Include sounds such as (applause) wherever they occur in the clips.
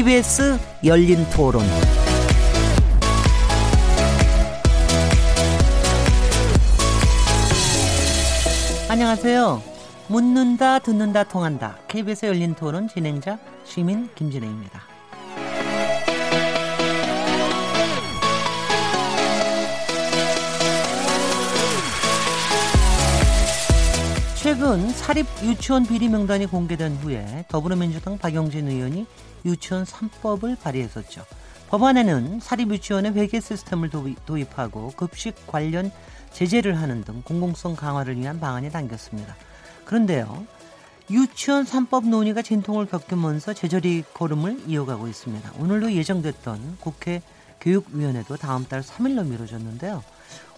KBS 열린 토론. 안녕하세요. 묻는다, 듣는다, 통한다. KBS 열린 토론 진행자 시민 김진혜입니다. 최근 사립 유치원 비리 명단이 공개된 후에 더불어민주당 박영진 의원이 유치원 3법을 발의했었죠. 법안에는 사립 유치원의 회계 시스템을 도입 하고 급식 관련 제재를 하는 등 공공성 강화를 위한 방안이 담겼습니다. 그런데요. 유치원 3법 논의가 진통을 겪으면서 제자리 걸음을 이어가고 있습니다. 오늘도 예정됐던 국회 교육위원회도 다음 달 3일로 미뤄졌는데요.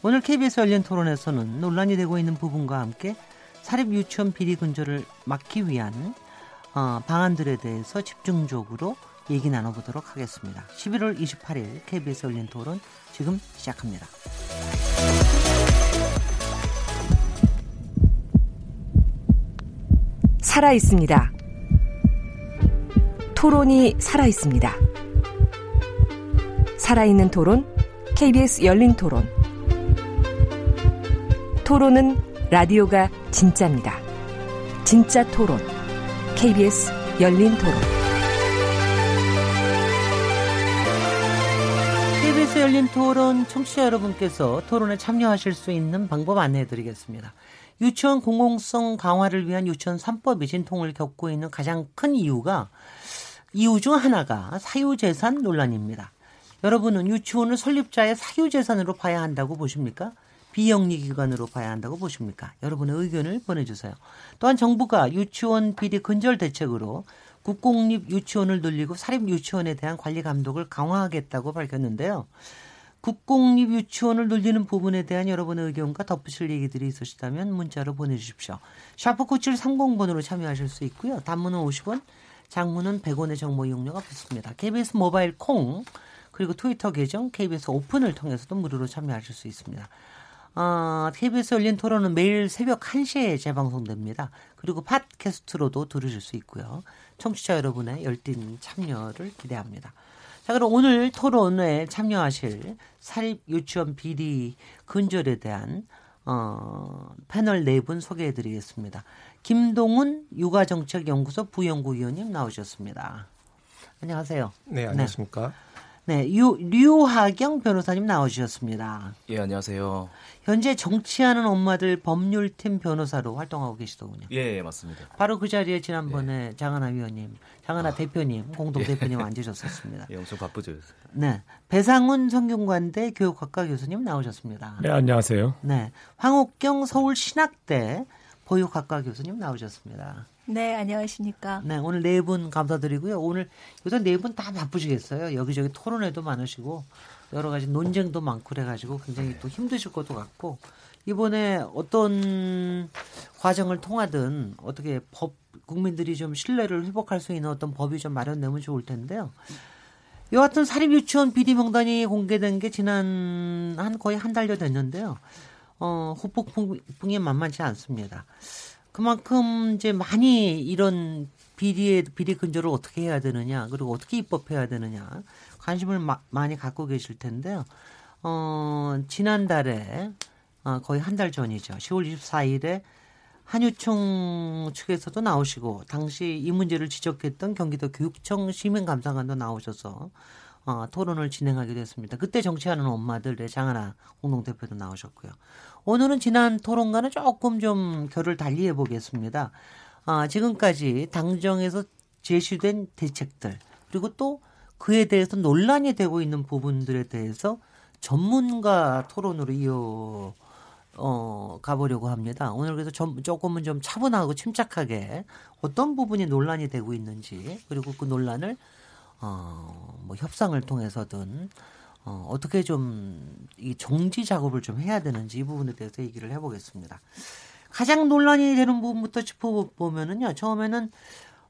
오늘 KBS 열린 토론에서는 논란이 되고 있는 부분과 함께 사립 유치원 비리 근절을 막기 위한 어, 방안들에 대해서 집중적으로 얘기 나눠보도록 하겠습니다. 11월 28일 KBS 열린 토론 지금 시작합니다. 살아 있습니다. 토론이 살아 있습니다. 살아있는 토론, KBS 열린 토론. 토론은 라디오가 진짜입니다. 진짜 토론. KBS 열린 토론. KBS 열린 토론 청취자 여러분께서 토론에 참여하실 수 있는 방법 안내해 드리겠습니다. 유치원 공공성 강화를 위한 유치원 3법이 진통을 겪고 있는 가장 큰 이유가 이유 중 하나가 사유재산 논란입니다. 여러분은 유치원을 설립자의 사유재산으로 봐야 한다고 보십니까? 비영리 기관으로 봐야 한다고 보십니까? 여러분의 의견을 보내주세요. 또한 정부가 유치원 비리 근절 대책으로 국공립 유치원을 늘리고 사립 유치원에 대한 관리 감독을 강화하겠다고 밝혔는데요. 국공립 유치원을 늘리는 부분에 대한 여러분의 의견과 덧붙일 얘기들이 있으시다면 문자로 보내주십시오. 샤프 9730번으로 참여하실 수 있고요. 단문은 50원, 장문은 100원의 정보 이용료가 붙습니다. KBS 모바일 콩 그리고 트위터 계정 KBS 오픈을 통해서도 무료로 참여하실 수 있습니다. 어, KBS 열린 토론은 매일 새벽 1시에 재방송됩니다. 그리고 팟캐스트로도 들으실 수 있고요. 청취자 여러분의 열띤 참여를 기대합니다. 자, 그럼 오늘 토론에 참여하실 사립 유치원 비리 근절에 대한 어, 패널 네 분 소개해 드리겠습니다. 김동훈 육아정책연구소 부연구위원님 나오셨습니다. 안녕하세요. 네, 안녕하십니까. 네. 네, 유, 류하경 변호사님 나오셨습니다. 예, 안녕하세요. 현재 정치하는 엄마들 법률팀 변호사로 활동하고 계시더군요. 예, 예 맞습니다. 바로 그 자리에 지난번에 예. 장하나 위원님, 장하나 아, 대표님, 공동 대표님 예. 앉으셨었습니다. (laughs) 예, 엄청 바쁘죠. 네, 배상훈 성균관대 교육학과 교수님 나오셨습니다. 네, 안녕하세요. 네, 황옥경 서울 신학대 보육학과 교수님 나오셨습니다. 네, 안녕하십니까. 네, 오늘 네 분 감사드리고요. 오늘 요새 네 분 다 바쁘시겠어요. 여기저기 토론회도 많으시고 여러 가지 논쟁도 많고 그래가지고 굉장히 또 힘드실 것도 같고 이번에 어떤 과정을 통하든 어떻게 법 국민들이 좀 신뢰를 회복할 수 있는 어떤 법이 좀 마련되면 좋을 텐데요. 여하튼 사립 유치원 비리 명단이 공개된 게 지난 한 거의 한 달여 됐는데요. 어, 후폭풍이 만만치 않습니다. 그만큼 이제 많이 이런 비리의 비리 근절을 어떻게 해야 되느냐 그리고 어떻게 입법해야 되느냐 관심을 마, 많이 갖고 계실 텐데요. 어, 지난달에 어, 거의 한 달 전이죠. 10월 24일에 한유총 측에서도 나오시고 당시 이 문제를 지적했던 경기도 교육청 시민감사관도 나오셔서 어, 토론을 진행하게 됐습니다. 그때 정치하는 엄마들의 장하나 공동대표도 나오셨고요. 오늘은 지난 토론과는 조금 좀 결을 달리해 보겠습니다. 아, 지금까지 당정에서 제시된 대책들 그리고 또 그에 대해서 논란이 되고 있는 부분들에 대해서 전문가 토론으로 이어 어, 가보려고 합니다. 오늘 그래서 좀, 조금은 좀 차분하고 침착하게 어떤 부분이 논란이 되고 있는지 그리고 그 논란을 어, 뭐 협상을 통해서든 어, 어떻게 좀 이 정지 작업을 좀 해야 되는지 이 부분에 대해서 얘기를 해보겠습니다. 가장 논란이 되는 부분부터 짚어보면은요. 처음에는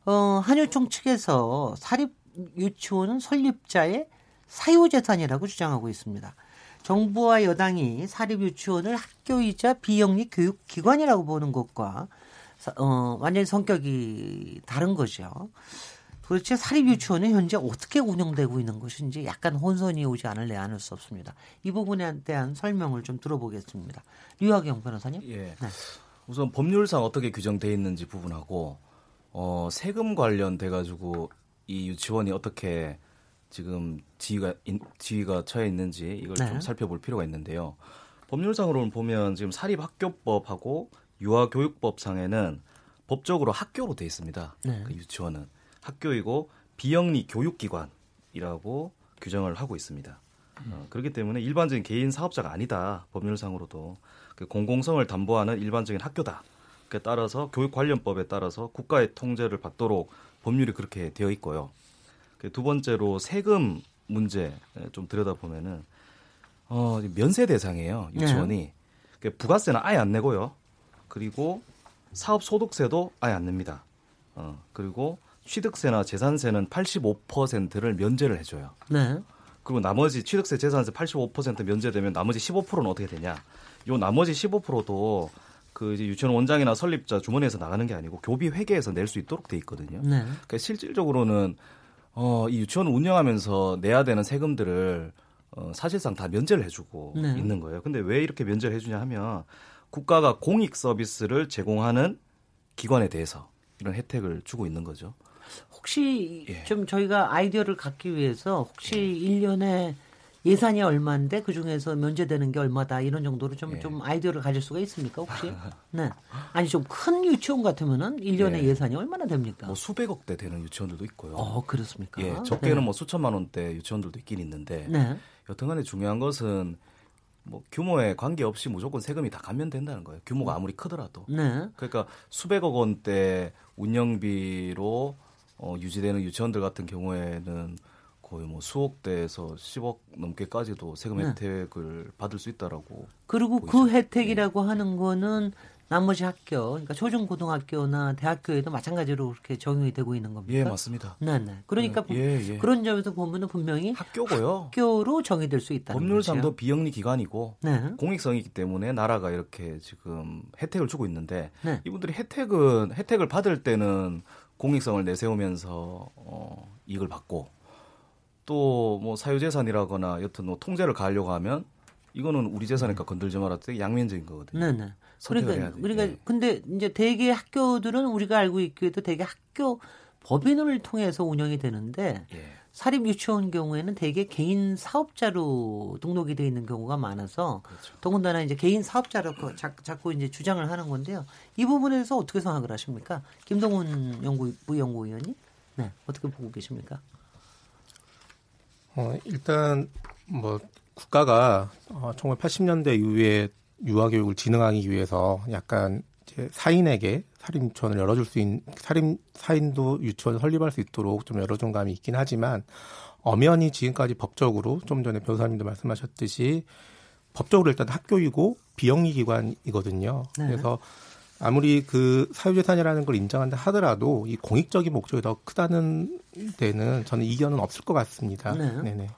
어, 한유총 측에서 사립 유치원은 설립자의 사유재산이라고 주장하고 있습니다. 정부와 여당이 사립 유치원을 학교이자 비영리 교육기관이라고 보는 것과 어, 완전히 성격이 다른 거죠. 도대체 사립유치원이 현재 어떻게 운영되고 있는 것인지 약간 혼선이 오지 않을래 않을 수 없습니다. 이 부분에 대한 설명을 좀 들어보겠습니다. 류학영 변호사님. 예. 네. 우선 법률상 어떻게 규정돼 있는지 부분하고 어, 세금 관련돼 가지고 이 유치원이 어떻게 지금 지위가 인, 지위가 처해 있는지 이걸 네. 좀 살펴볼 필요가 있는데요. 법률상으로는 보면 지금 사립학교법하고 유아교육법상에는 법적으로 학교로 돼 있습니다. 네. 그 유치원은 학교이고 비영리 교육기관이라고 규정을 하고 있습니다. 어, 그렇기 때문에 일반적인 개인 사업자가 아니다. 법률상으로도 그 공공성을 담보하는 일반적인 학교다. 그 따라서 교육 관련법에 따라서 국가의 통제를 받도록 법률이 그렇게 되어 있고요. 그두 번째로 세금 문제 좀 들여다 보면은 어, 면세 대상이에요 유치원이 네. 그 부가세는 아예 안 내고요. 그리고 사업 소득세도 아예 안 냅니다. 어, 그리고 취득세나 재산세는 85%를 면제를 해줘요. 네. 그리고 나머지 취득세, 재산세 85% 면제되면 나머지 15%는 어떻게 되냐? 요 나머지 15%도 그 이제 유치원 원장이나 설립자 주머니에서 나가는 게 아니고 교비 회계에서 낼 수 있도록 돼 있거든요. 네. 그러니까 실질적으로는 어, 이 유치원을 운영하면서 내야 되는 세금들을 어, 사실상 다 면제를 해주고 네. 있는 거예요. 근데 왜 이렇게 면제를 해주냐 하면 국가가 공익 서비스를 제공하는 기관에 대해서 이런 혜택을 주고 있는 거죠. 혹시 예. 좀 저희가 아이디어를 갖기 위해서 혹시 예. 1년에 예산이 얼마인데 그 중에서 면제되는 게 얼마다 이런 정도로 좀, 예. 좀 아이디어를 가질 수가 있습니까 혹시? (laughs) 네. 아니 좀 큰 유치원 같으면은 1년에 예. 예산이 얼마나 됩니까? 뭐 수백억대 되는 유치원들도 있고요. 어 그렇습니까? 예, 적게는 네. 뭐 수천만 원대 유치원들도 있긴 있는데 네. 여튼간에 중요한 것은 뭐 규모에 관계없이 무조건 세금이 다 감면된다는 거예요. 규모가 아무리 크더라도. 네. 그러니까 수백억 원대 운영비로 어, 유지되는 유치원들 같은 경우에는 거의 뭐 수억 대에서 10억 넘게까지도 세금 네. 혜택을 받을 수 있다라고. 그리고 그 보이죠. 그 혜택이라고 네. 하는 거는 나머지 학교, 그러니까 초중 고등학교나 대학교에도 마찬가지로 그렇게 적용이 되고 있는 겁니다. 예, 맞습니다. 네, 네. 그러니까 예, 예. 그런 점에서 보면은 분명히 학교고요. 학교로 정의될 수 있다. 법률상도 비영리 기관이고 네. 공익성이기 때문에 나라가 이렇게 지금 혜택을 주고 있는데 네. 이분들이 혜택은 혜택을 받을 때는 공익성을 내세우면서 어, 이익을 받고 또 뭐 사유재산이라거나 여튼 뭐 통제를 가하려고 하면 이거는 우리 재산이니까 건들지 마라. 되게 양면적인 거거든요. 네네. 그러니까 그러니까 네. 근데 이제 대개 학교들은 우리가 알고 있기에도 대개 학교 법인을 통해서 운영이 되는데 예. 사립 유치원 경우에는 대개 개인 사업자로 등록이 되어 있는 경우가 많아서 그렇죠. 더군다나 이제 개인 사업자로 그 자, 자꾸 이제 주장을 하는 건데요. 이 부분에서 어떻게 생각을 하십니까? 김동훈 연구 부연구위원이 네 어떻게 보고 계십니까? 어 일단 뭐 국가가 어, 1980년대 이후에 유아 교육을 진흥하기 위해서 약간 이제 사인에게 유치원을 열어줄 수 있는 사립 사인도 유치원 설립할 수 있도록 좀 열어준 감이 있긴 하지만 엄연히 지금까지 법적으로 좀 전에 변호사님도 말씀하셨듯이 법적으로 일단 학교이고 비영리 기관이거든요. 네. 그래서 아무리 그 사유재산이라는 걸 인정한다 하더라도 이 공익적인 목적이 더 크다는 데는 저는 이견은 없을 것 같습니다. 네. 네네.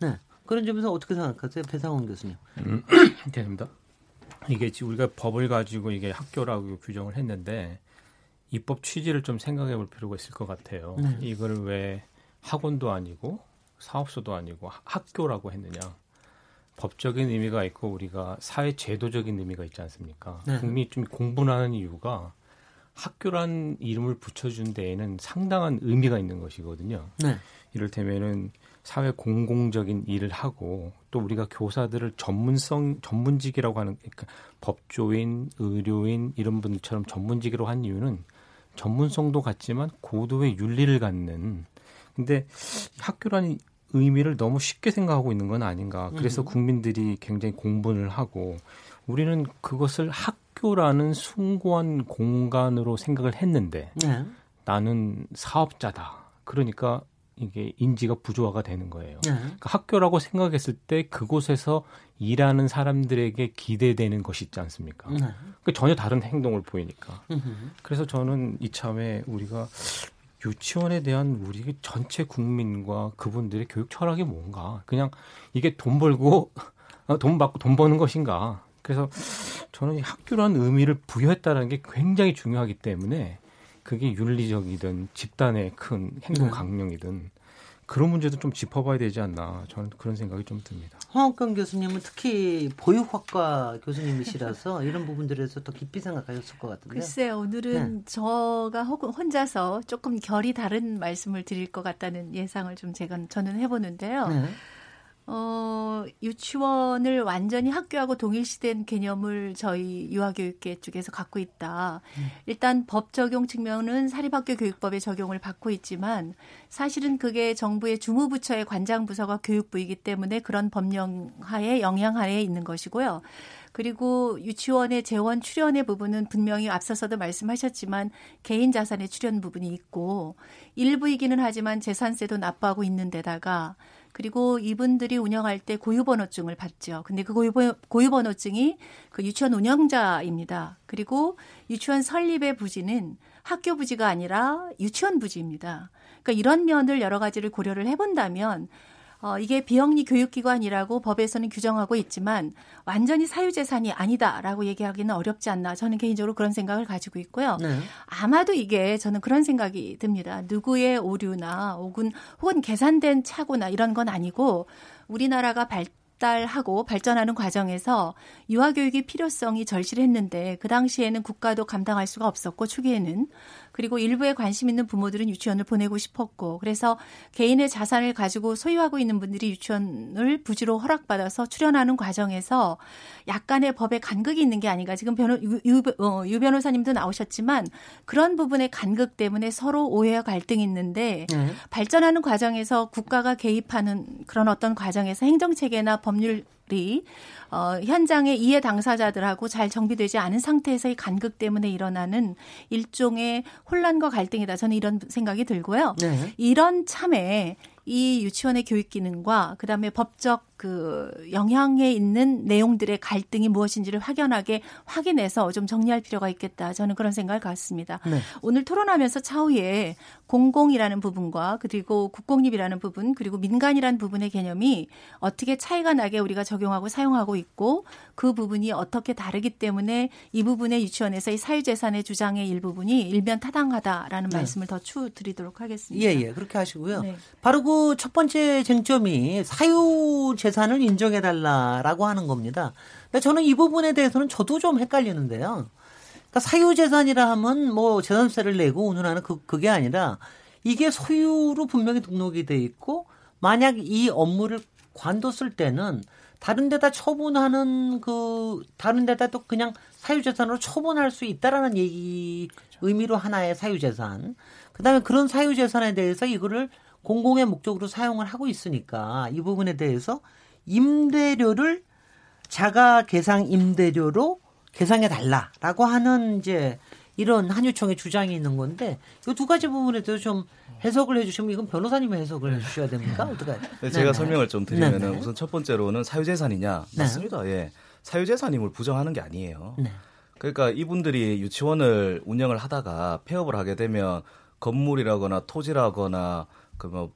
네. 그런 점에서 어떻게 생각하세요, 배상원 교수님? 음, (clears throat) 됩니다. 이게 지금 우리가 법을 가지고 이게 학교라고 규정을 했는데 입법 취지를 좀 생각해 볼 필요가 있을 것 같아요. 네. 이거를 왜 학원도 아니고 사업소도 아니고 학교라고 했느냐. 법적인 의미가 있고 우리가 사회 제도적인 의미가 있지 않습니까? 네. 국민이 좀 공부하는 이유가 학교란 이름을 붙여준 데에는 상당한 의미가 있는 것이거든요. 네. 이를테면은 사회 공공적인 일을 하고 또 우리가 교사들을 전문성 전문직이라고 하는 그러니까 법조인, 의료인 이런 분들처럼 전문직으로 한 이유는 전문성도 같지만 고도의 윤리를 갖는 근데 학교라는 의미를 너무 쉽게 생각하고 있는 건 아닌가. 그래서 음. 국민들이 굉장히 공분을 하고 우리는 그것을 학교라는 숭고한 공간으로 생각을 했는데 네. 나는 사업자다. 그러니까 이게 인지가 부조화가 되는 거예요. 네. 그러니까 학교라고 생각했을 때 그곳에서 일하는 사람들에게 기대되는 것이 있지 않습니까? 네. 그러니까 전혀 다른 행동을 보이니까. 그래서 저는 이참에 우리가 유치원에 대한 우리 전체 국민과 그분들의 교육 철학이 뭔가 그냥 이게 돈 벌고 (laughs) 어, 돈 받고 돈 버는 것인가? 그래서 저는 학교라는 의미를 부여했다는 게 굉장히 중요하기 때문에 그게 윤리적이든 집단의 큰 행동 네. 강령이든 그런 문제도 좀 짚어봐야 되지 않나 저는 그런 생각이 좀 듭니다. 황학경 교수님은 특히 보육학과 교수님이시라서 (laughs) 이런 부분들에서 더 깊이 생각하셨을 것 같은데요. 글쎄요, 오늘은 네. 저가 혹은 혼자서 조금 결이 다른 말씀을 드릴 것 같다는 예상을 좀 제가 저는 해보는데요. 네. 어, 유치원을 완전히 학교하고 동일시된 개념을 저희 유아교육계 쪽에서 갖고 있다. 음. 일단 법 적용 측면은 사립학교 교육법에 적용을 받고 있지만 사실은 그게 정부의 주무부처의 관장부서가 교육부이기 때문에 그런 법령 하에 영향 하에 있는 것이고요. 그리고 유치원의 재원 출연의 부분은 분명히 앞서서도 말씀하셨지만 개인 자산의 출연 부분이 있고 일부이기는 하지만 재산세도 납부하고 있는 데다가 그리고 이분들이 운영할 때 고유번호증을 받죠. 근데 그 고유번, 고유번호증이 그 유치원 운영자입니다. 그리고 유치원 설립의 부지는 학교 부지가 아니라 유치원 부지입니다. 그러니까 이런 면을 여러 가지를 고려를 해본다면 어, 이게 비영리 교육기관이라고 법에서는 규정하고 있지만 완전히 사유재산이 아니다라고 얘기하기는 어렵지 않나 저는 개인적으로 그런 생각을 가지고 있고요. 네. 아마도 이게 저는 그런 생각이 듭니다. 누구의 오류나 혹은 혹은 계산된 착오나 이런 건 아니고 우리나라가 발 발달하고 발전하는 과정에서 유아교육의 필요성이 절실했는데 그 당시에는 국가도 감당할 수가 없었고 초기에는 그리고 일부에 관심 있는 부모들은 유치원을 보내고 싶었고 그래서 개인의 자산을 가지고 소유하고 있는 분들이 유치원을 부지로 허락받아서 출연하는 과정에서 약간의 법에 간극이 있는 게 아닌가 지금 변호 유, 유, 어, 유 변호사님도 나오셨지만 그런 부분의 간극 때문에 서로 오해와 갈등이 있는데 네. 발전하는 과정에서 국가가 개입하는 그런 어떤 과정에서 행정 체계나 법률 이 어, 현장의 이해 당사자들하고 잘 정비되지 않은 상태에서의 간극 때문에 일어나는 일종의 혼란과 갈등이다. 저는 이런 생각이 들고요. 네. 이런 참에 이 유치원의 교육 기능과 그다음에 법적 그 영향에 있는 내용들의 갈등이 무엇인지를 확연하게 확인해서 좀 정리할 필요가 있겠다. 저는 그런 생각을 갖습니다. 네. 오늘 토론하면서 차후에 공공이라는 부분과 그리고 국공립이라는 부분 그리고 민간이라는 부분의 개념이 어떻게 차이가 나게 우리가 적용하고 사용하고 있고 그 부분이 어떻게 다르기 때문에 이 부분의 유치원에서의 사유재산의 주장의 일부분이 일면 타당하다라는 네. 말씀을 더 추 드리도록 하겠습니다. 예, 예. 그렇게 하시고요. 네. 바로 그 첫 번째 쟁점이 사유 재산 을 인정해 달라라고 하는 겁니다. 근데 저는 이 부분에 대해서는 저도 좀 헷갈리는데요. 그러니까 사유 재산이라 하면 뭐 재산세를 내고 운운하는 그 그게 아니라 이게 소유로 분명히 등록이 돼 있고 만약 이 업무를 관뒀을 때는 다른 데다 처분하는 그 다른 데다 또 그냥 사유재산으로 처분할 수 있다라는 얘기 그렇죠. 의미로 하나의 사유재산. 그다음에 그런 사유재산에 대해서 이거를 공공의 목적으로 사용을 하고 있으니까 이 부분에 대해서 임대료를 자가 계상 임대료로 계상해 달라라고 하는 이제 이런 한유총의 주장이 있는 건데 이 두 가지 부분에 대해서 좀 해석을 해주시면 이건 변호사님이 해석을 해주셔야 됩니까? 어떻게? 네, 제가 네 설명을 좀 드리면은 네 우선 첫 번째로는 사유재산이냐 네. 맞습니다. 예, 사유재산임을 부정하는 게 아니에요. 네. 그러니까 이분들이 유치원을 운영을 하다가 폐업을 하게 되면 건물이라거나 토지라거나 그뭐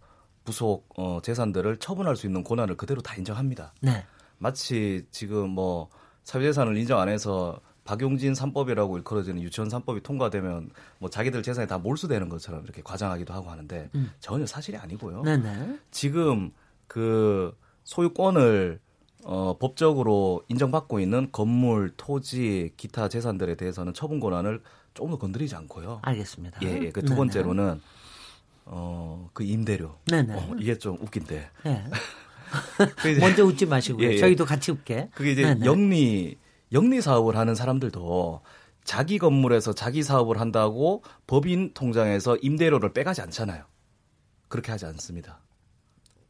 부속 어, 재산들을 처분할 수 있는 권한을 그대로 다 인정합니다. 네. 마치 지금 뭐 사유재산을 인정 안 해서 박용진 3법이라고 일컬어지는 유치원 3법이 통과되면 뭐 자기들 재산이 다 몰수되는 것처럼 이렇게 과장하기도 하고 하는데 음. 전혀 사실이 아니고요. 네네. 지금 그 소유권을 어, 법적으로 인정받고 있는 건물, 토지, 기타 재산들에 대해서는 처분 권한을 조금 더 건드리지 않고요. 알겠습니다. 예, 예. 그 두 번째로는 어, 그 임대료. 네네. 어, 이게 좀 웃긴데. 네. (laughs) 먼저 웃지 마시고요. 예, 예. 저희도 같이 웃게. 그게 이제 네네. 영리 영리 사업을 하는 사람들도 자기 건물에서 자기 사업을 한다고 법인 통장에서 임대료를 빼가지 않잖아요. 그렇게 하지 않습니다.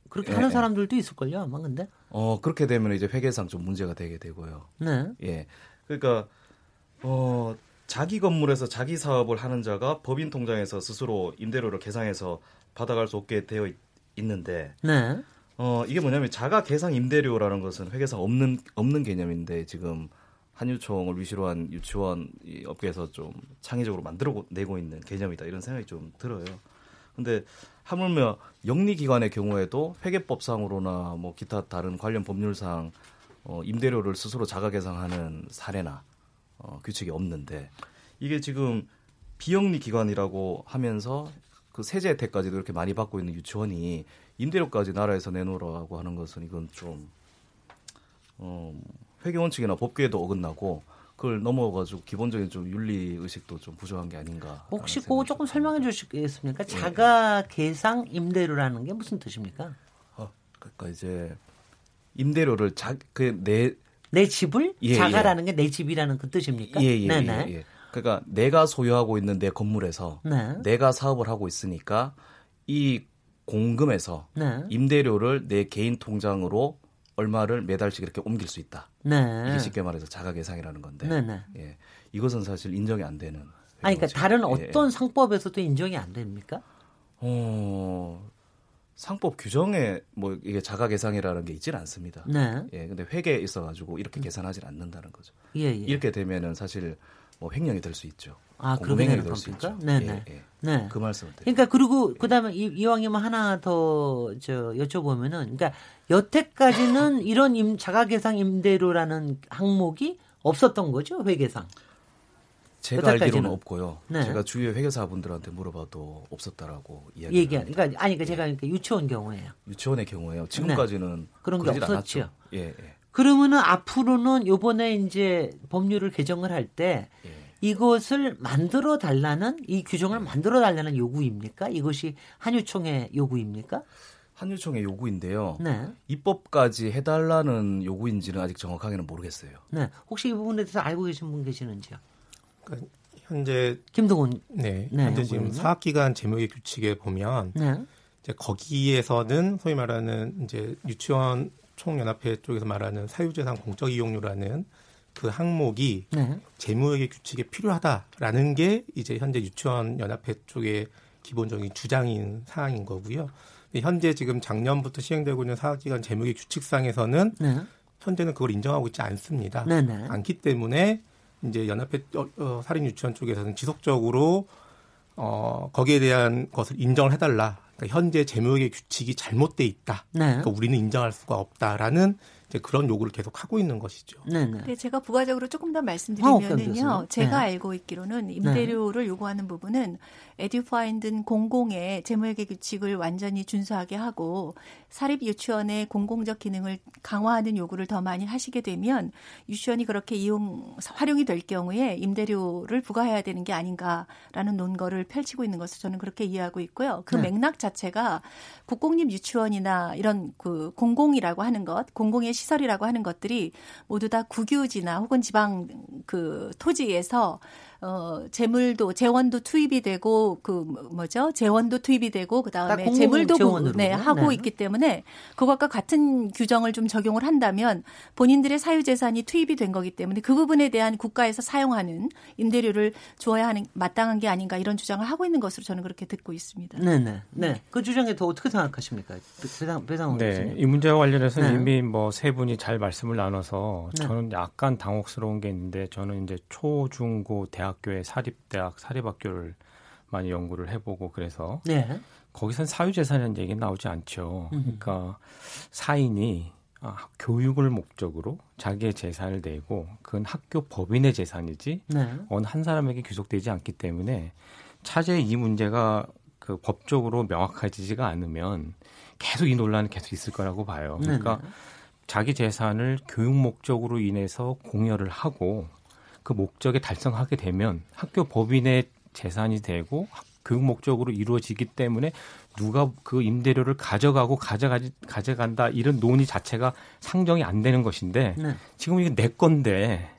그렇게 예. 하는 사람들도 있을걸요, 아마 근데? 어, 그렇게 되면 이제 회계상 좀 문제가 되게 되고요. 네. 예. 그러니까, 어, 자기 건물에서 자기 사업을 하는 자가 법인 통장에서 스스로 임대료를 계상해서 받아갈 수 없게 되어 있, 는데 네. 어, 이게 뭐냐면 자가 계상 임대료라는 것은 회계상 없는, 없는 개념인데 지금 한유총을 위시로 한 유치원 이 업계에서 좀 창의적으로 만들어 내고 있는 개념이다 이런 생각이 좀 들어요. 근데 하물며 영리 기관의 경우에도 회계법상으로나 뭐 기타 다른 관련 법률상 어, 임대료를 스스로 자가 계상하는 사례나 어, 규칙이 없는데 이게 지금 비영리 기관이라고 하면서 그 세제 혜택까지도 이렇게 많이 받고 있는 유치원이 임대료까지 나라에서 내놓으라고 하는 것은 이건 좀 어, 회계 원칙이나 법규에도 어긋나고 그걸 넘어가지고 기본적인 좀 윤리 의식도 좀 부족한 게 아닌가. 혹시 그거 조금 설명해 주시겠습니까? 예. 자가 계상 임대료라는 게 무슨 뜻입니까? 어, 그러니까 이제 임대료를 자그내 내 집을 예, 자가라는 예. 게내 집이라는 그 뜻입니까? 예, 예, 네네. 예, 예. 그러니까 내가 소유하고 있는 내 건물에서 네. 내가 사업을 하고 있으니까 이 공금에서 네. 임대료를 내 개인 통장으로 얼마를 매달씩 이렇게 옮길 수 있다. 네. 이게 쉽게 말해서 자가 계상이라는 건데. 네, 네. 예. 이것은 사실 인정이 안 되는. 아니 그러니까 다른 예, 어떤 예. 상법에서도 인정이 안 됩니까? 어. 상법 규정에 뭐 이게 자가 계상이라는 게 있지는 않습니다. 네. 예. 근데 회계에 있어 가지고 이렇게 계산하지 않는다는 거죠. 예, 예. 이렇게 되면은 사실 뭐 횡령이 될 수 있죠. 아, 그렇게 되는 겁니까? 네, 네. 예, 예. 네. 그 말씀 그러니까 그리고 그다음에 이, 왕이면 하나 더 저 여쭤보면은 그러니까 여태까지는 이런 임, 자가 계상 임대료라는 항목이 없었던 거죠 회계상. 제가 여태까지는. 알기로는 없고요. 네. 제가 주위의 회계사분들한테 물어봐도 없었다라고 이야기. 얘기. 그러니까 아니 그러니까 제가 그러니까 유치원 경우에요. 유치원의 경우에요. 지금까지는 네. 그런 게 없었죠. 예, 예. 그러면은 앞으로는 요번에 이제 법률을 개정을 할때 예. 이것을 만들어 달라는 이 규정을 만들어 달라는 요구입니까? 이것이 한유총의 요구입니까? 한유총의 요구인데요. 네. 입법까지 해달라는 요구인지는 아직 정확하게는 모르겠어요. 네. 혹시 이 부분에 대해서 알고 계신 분 계시는지요? 그러니까 현재 김동훈 네, 네 현재 지금 사학기관 재무의 규칙에 보면 네. 이제 거기에서는 소위 말하는 이제 유치원 총연합회 쪽에서 말하는 사유재산 공적 이용료라는 그 항목이 네. 재무회계 규칙에 필요하다라는 게 이제 현재 유치원 연합회 쪽의 기본적인 주장인 사항인 거고요. 현재 지금 작년부터 시행되고 있는 사학기관 재무회 규칙상에서는 네. 현재는 그걸 인정하고 있지 않습니다. 네네. 네. 않기 때문에 이제 연합회 어, 어, 사립 유치원 쪽에서는 지속적으로 어 거기에 대한 것을 인정을 해달라. 그러니까 현재 재무회계 규칙이 잘못돼 있다. 네. 그러니까 우리는 인정할 수가 없다라는 이제 그런 요구를 계속 하고 있는 것이죠. 네네. 네, 제가 부가적으로 조금 더 말씀드리면은요. 어, 제가 네. 알고 있기로는 임대료를 네. 요구하는 부분은 에듀파인든 공공의 재무회계 규칙을 완전히 준수하게 하고 사립 유치원의 공공적 기능을 강화하는 요구를 더 많이 하시게 되면 유치원이 그렇게 이용 활용이 될 경우에 임대료를 부과해야 되는 게 아닌가라는 논거를 펼치고 있는 것을 저는 그렇게 이해하고 있고요. 그 네. 맥락 자체가 국공립 유치원이나 이런 그 공공이라고 하는 것, 공공의 시설이라고 하는 것들이 모두 다 국유지나 혹은 지방 그 토지에서 어 재물도 재원도 투입이 되고 그 뭐죠 재원도 투입이 되고 그 다음에 재물도 네 하고 네. 있기 때문에 그것과 같은 규정을 좀 적용을 한다면 본인들의 사유재산이 투입이 된 거기 때문에 그 부분에 대한 국가에서 사용하는 임대료를 주어야 하는 마땅한 게 아닌가 이런 주장을 하고 있는 것으로 저는 그렇게 듣고 있습니다. 네네 네. 그 주장에 더 어떻게 생각하십니까 배상 배상 네, 이 문제와 관련해서 네. 이미 뭐 세 분이 잘 말씀을 나눠서 네. 저는 약간 당혹스러운 게 있는데 저는 이제 초, 중, 고, 대학 대학교의 사립대학 사립학교를 많이 연구를 해보고 그래서 네. 거기선 사유재산이라는 얘기는 나오지 않죠. 그러니까 사인이 아, 교육을 목적으로 자기의 재산을 내고 그건 학교 법인의 재산이지 네. 어느 한 사람에게 귀속되지 않기 때문에 차제의 이 문제가 그 법적으로 명확해지지가 않으면 계속 이 논란은 계속 있을 거라고 봐요. 그러니까 네네. 자기 재산을 교육 목적으로 인해서 공여를 하고 그 목적에 달성하게 되면 학교 법인의 재산이 되고 교육 목적으로 이루어지기 때문에 누가 그 임대료를 가져가고 가져가지 가져간다 이런 논의 자체가 상정이 안 되는 것인데 네. 지금 이게 내 건데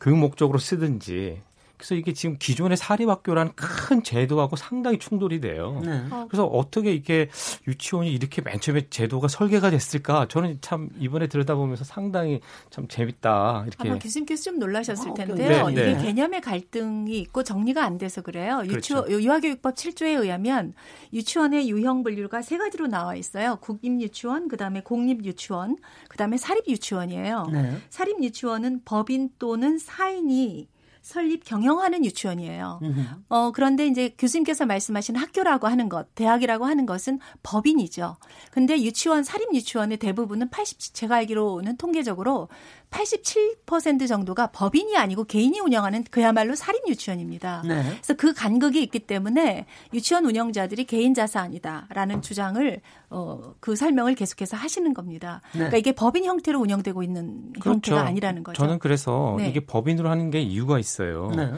교육 목적으로 쓰든지 그래서 이게 지금 기존의 사립학교라는 큰 제도하고 상당히 충돌이 돼요. 네. 그래서 어떻게 이게 유치원이 이렇게 맨 처음에 제도가 설계가 됐을까? 저는 참 이번에 들여다보면서 상당히 참 재밌다. 이렇게. 아마 교수님께서 좀 놀라셨을 어, 텐데요. 네, 네. 이게 개념의 갈등이 있고 정리가 안 돼서 그래요. 유치원 그렇죠. 유아교육법 7조에 의하면 유치원의 유형 분류가 세 가지로 나와 있어요. 국립 유치원, 그다음에 공립 유치원, 그다음에 사립 유치원이에요. 네. 사립 유치원은 법인 또는 사인이 설립 경영하는 유치원이에요. 어, 그런데 이제 교수님께서 말씀하신 학교라고 하는 것, 대학이라고 하는 것은 법인이죠. 근데 유치원, 사립 유치원의 대부분은 80, 제가 알기로는 통계적으로 87% 정도가 법인이 아니고 개인이 운영하는 그야말로 사립 유치원입니다. 네. 그래서 그 간극이 있기 때문에 유치원 운영자들이 개인 자산이다라는 주장을 어, 그 설명을 계속해서 하시는 겁니다. 네. 그러니까 이게 법인 형태로 운영되고 있는 그렇죠. 형태가 아니라는 거죠. 저는 그래서 네. 이게 법인으로 하는 게 이유가 있어요. 네.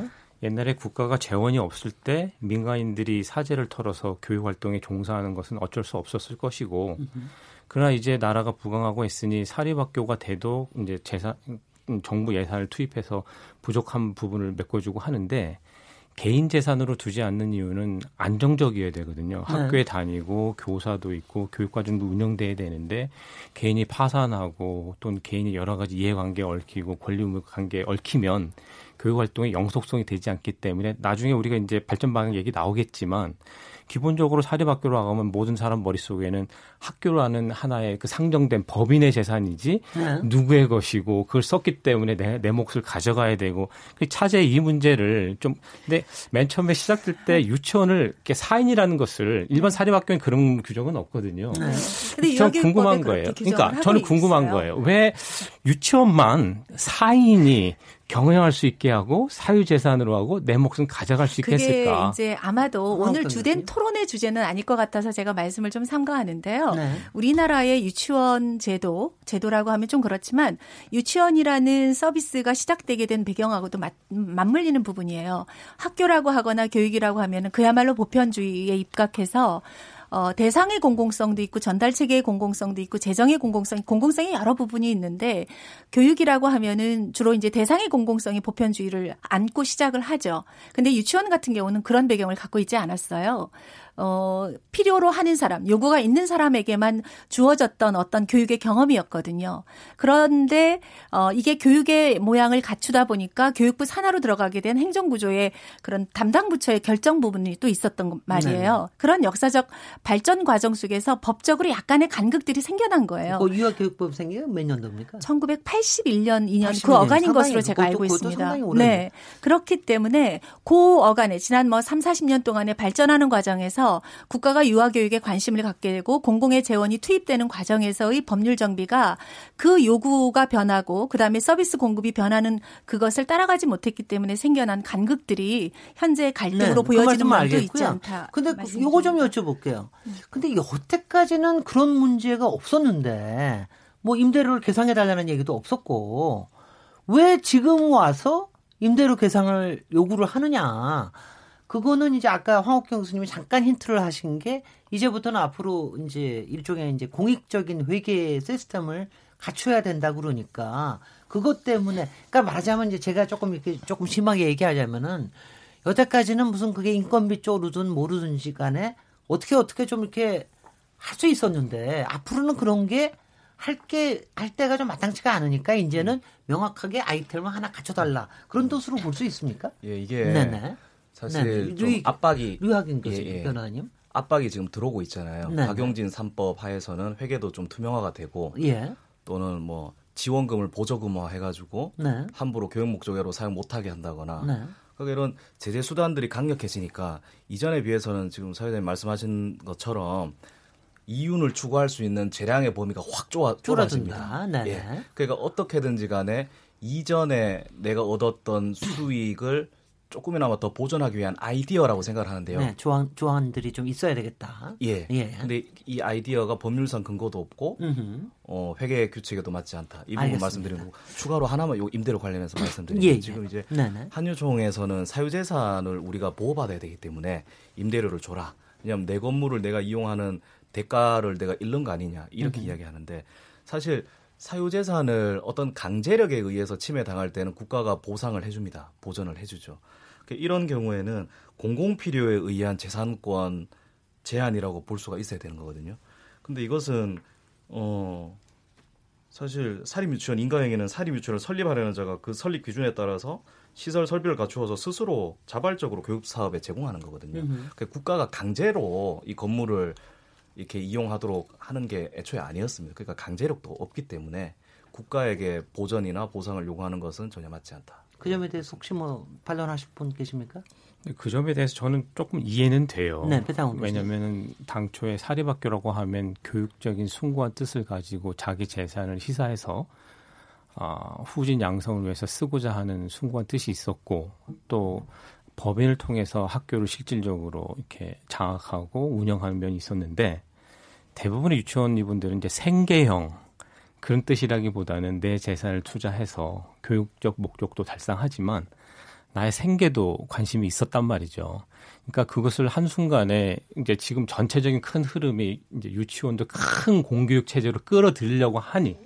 옛날에 국가가 재원이 없을 때 민간인들이 사재를 털어서 교육 활동에 종사하는 것은 어쩔 수 없었을 것이고 그러나 이제 나라가 부강하고 있으니 사립학교가 돼도 이제 재산 정부 예산을 투입해서 부족한 부분을 메꿔주고 하는데 개인 재산으로 두지 않는 이유는 안정적이어야 되거든요. 네. 학교에 다니고 교사도 있고 교육과정도 운영돼야 되는데 개인이 파산하고 또는 개인이 여러 가지 이해관계 얽히고 권리관계 얽히면 교육 활동의 영속성이 되지 않기 때문에 나중에 우리가 이제 발전 방향 얘기 나오겠지만 기본적으로 사립학교로 가면 모든 사람 머릿속에는 학교라는 하나의 그 상정된 법인의 재산이지 네. 누구의 것이고 그걸 썼기 때문에 내, 내 몫을 가져가야 되고 그 차제 이 문제를 좀 근데 맨 처음에 시작될 때 유치원을 이렇게 사인이라는 것을 일반 사립학교엔 그런 규정은 없거든요. 네. 근데 저는 궁금한 거예요. 그러니까 저는 궁금한 있어요. 거예요. 왜 유치원만 사인이 경영할 수 있게 하고 사유 재산으로 하고 내 몫은 가져갈 수 있게 했을까? 이제 아마도 오늘 주된 토론의 주제는 아닐 것 같아서 제가 말씀을 좀 삼가하는데요. 네. 우리나라의 유치원 제도, 제도라고 하면 좀 그렇지만 유치원이라는 서비스가 시작되게 된 배경하고도 맞, 맞물리는 부분이에요. 학교라고 하거나 교육이라고 하면 그야말로 보편주의에 입각해서 어, 대상의 공공성도 있고 전달 체계의 공공성도 있고 재정의 공공성, 공공성이 여러 부분이 있는데 교육이라고 하면은 주로 이제 대상의 공공성이 보편주의를 안고 시작을 하죠. 근데 유치원 같은 경우는 그런 배경을 갖고 있지 않았어요. 어, 필요로 하는 사람, 요구가 있는 사람에게만 주어졌던 어떤 교육의 경험이었거든요. 그런데 어, 이게 교육의 모양을 갖추다 보니까 교육부 산하로 들어가게 된 행정구조의 그런 담당 부처의 결정 부분이 또 있었던 말이에요. 네. 그런 역사적 발전 과정 속에서 법적으로 약간의 간극들이 생겨난 거예요. 그 유아교육법 생겨 몇 년도입니까? 1981년 2년 그 어간인 것으로 제가 알고 있습니다. 네. 그렇기 때문에 그 어간에 지난 뭐 3, 40년 동안의 발전하는 과정에서 국가가 유아교육에 관심을 갖게 되고 공공의 재원이 투입되는 과정에서의 법률 정비가 그 요구가 변하고 그다음에 서비스 공급이 변하는 그것을 따라가지 못했기 때문에 생겨난 간극들이 현재 갈등으로 네, 그 보여지는 그 면도 있지 않다. 근데 요거 좀 여쭤볼게요. 근데 여태까지는 그런 문제가 없었는데 뭐 임대료를 계상해 달라는 얘기도 없었고 왜 지금 와서 임대료 계상을 요구를 하느냐. 그거는 이제 아까 황옥경 교수님이 잠깐 힌트를 하신 게 이제부터는 앞으로 이제 일종의 이제 공익적인 회계 시스템을 갖춰야 된다 그러니까 그것 때문에 그러니까 말하자면 이제 제가 조금 이렇게 조금 심하게 얘기하자면은 여태까지는 무슨 그게 인건비 쪽으로든 모르든지 간에 어떻게 어떻게 좀 이렇게 할 수 있었는데 앞으로는 그런 게 할 게할 때가 좀 마땅치가 않으니까 이제는 명확하게 아이템을 하나 갖춰달라 그런 뜻으로 볼 수 있습니까? 예, 이게 네네. 사실 네. 좀 압박이 류학인 교수 예, 예. 변호사님 압박이 지금 들어오고 있잖아요. 네. 박용진 3법 하에서는 회계도 좀 투명화가 되고 예. 또는 뭐 지원금을 보조금화 해가지고 네. 함부로 교육 목적으로 사용 못하게 한다거나 네. 그러니까 이런 제재 수단들이 강력해지니까 이전에 비해서는 지금 사회자님 말씀하신 것처럼 이윤을 추구할 수 있는 재량의 범위가 확 좁아, 좁아집니다. 네. 예. 그러니까 어떻게든지 간에 이전에 내가 얻었던 수익을 조금이나마 더 보존하기 위한 아이디어라고 생각을 하는데요. 네, 조항 조항들이 좀 있어야 되겠다. 예. 예. 근데 이 아이디어가 법률상 근거도 없고 어, 회계 규칙에도 맞지 않다. 이 부분 말씀드리는 거고 추가로 하나만 요 임대료 관련해서 말씀드리면 예, 예. 지금 이제 네네. 한유총에서는 사유재산을 우리가 보호받아야 되기 때문에 임대료를 줘라. 왜냐하면 내 건물을 내가 이용하는 대가를 내가 잃는 거 아니냐 이렇게 음흠. 이야기하는데 사실 사유재산을 어떤 강제력에 의해서 침해당할 때는 국가가 보상을 해줍니다. 보전을 해주죠. 그 이런 경우에는 공공 필요에 의한 재산권 제한이라고 볼 수가 있어야 되는 거거든요. 근데 이것은 어 사실 사립유치원 인가행위는 사립유치원을 설립하려는 자가 그 설립 기준에 따라서 시설 설비를 갖추어서 스스로 자발적으로 교육 사업에 제공하는 거거든요. 그 국가가 강제로 이 건물을 이렇게 이용하도록 하는 게 애초에 아니었습니다. 그러니까 강제력도 없기 때문에 국가에게 보전이나 보상을 요구하는 것은 전혀 맞지 않다. 그 점에 대해서 혹시 뭐 반론하실 분 계십니까? 그 점에 대해서 저는 조금 이해는 돼요. 네, 왜냐하면 당초에 사립학교라고 하면 교육적인 숭고한 뜻을 가지고 자기 재산을 희사해서 어, 후진 양성을 위해서 쓰고자 하는 숭고한 뜻이 있었고 또 법인을 통해서 학교를 실질적으로 이렇게 장악하고 운영하는 면이 있었는데 대부분의 유치원 이분들은 이제 생계형 그런 뜻이라기보다는 내 재산을 투자해서 교육적 목적도 달성하지만 나의 생계도 관심이 있었단 말이죠. 그러니까 그것을 한순간에 이제 지금 전체적인 큰 흐름이 이제 유치원도 큰 공교육 체제로 끌어들이려고 하니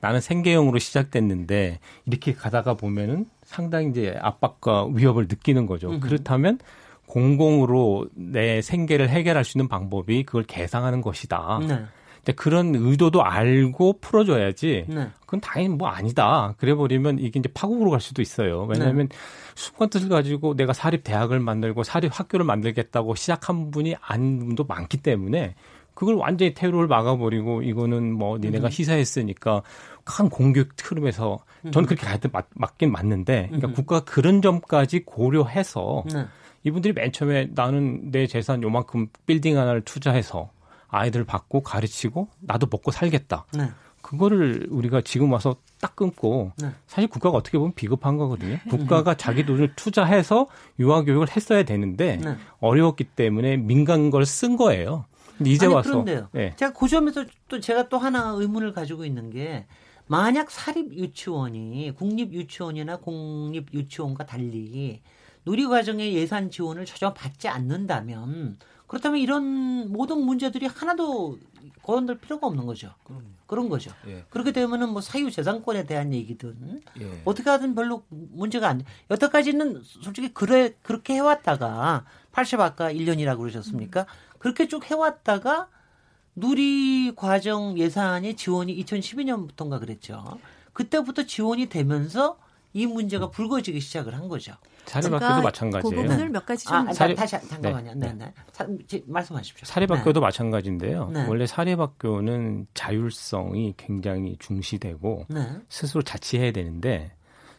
나는 생계형으로 시작됐는데 이렇게 가다가 보면은 상당히 이제 압박과 위협을 느끼는 거죠. 음흠. 그렇다면 공공으로 내 생계를 해결할 수 있는 방법이 그걸 개상하는 것이다. 네. 근데 그런 의도도 알고 풀어줘야지. 네. 그건 당연히 뭐 아니다. 그래 버리면 이게 이제 파국으로 갈 수도 있어요. 왜냐하면 네. 순간 뜻을 가지고 내가 사립 대학을 만들고 사립 학교를 만들겠다고 시작한 분이 분도 많기 때문에 그걸 완전히 테러를 막아버리고 이거는 뭐 니네가 음. 희사했으니까 큰 공격 흐름에서 저는 그렇게 가야 맞, 맞긴 맞는데 그러니까 음. 국가가 그런 점까지 고려해서 네. 이분들이 맨 처음에 나는 내 재산 요만큼 빌딩 하나를 투자해서 아이들 받고 가르치고 나도 먹고 살겠다. 네. 그거를 우리가 지금 와서 딱 끊고 네. 사실 국가가 어떻게 보면 비겁한 거거든요. 네. 국가가 자기 돈을 투자해서 유아 교육을 했어야 되는데 네. 어려웠기 때문에 민간 걸 쓴 거예요. 근데 이제 아니, 와서 그런데요. 네. 제가 그 점에서 또 제가 또 하나 의문을 가지고 있는 게 만약 사립 유치원이 국립 유치원이나 공립 유치원과 달리 누리과정의 예산 지원을 전혀 받지 않는다면 그렇다면 이런 모든 문제들이 하나도 거론될 필요가 없는 거죠. 그럼요. 그런 거죠. 예. 그렇게 되면은 뭐 사유 재산권에 대한 얘기든 예. 어떻게 하든 별로 문제가 안 돼. 여태까지는 솔직히 그래 그렇게 해왔다가 80 아까 1년이라고 그러셨습니까? 그렇게 쭉 해왔다가 누리 과정 예산의 지원이 2012년부터인가 그랬죠. 그때부터 지원이 되면서 이 문제가 불거지기 시작을 한 거죠. 사립학교도 마찬가지예요. 그 부분을 몇 가지 좀 아, 사립, 다시 잠깐만요. 네, 네. 네. 사, 말씀하십시오. 사립학교도 네. 마찬가지인데요. 네. 원래 사립학교는 자율성이 굉장히 중시되고 네. 스스로 자치해야 되는데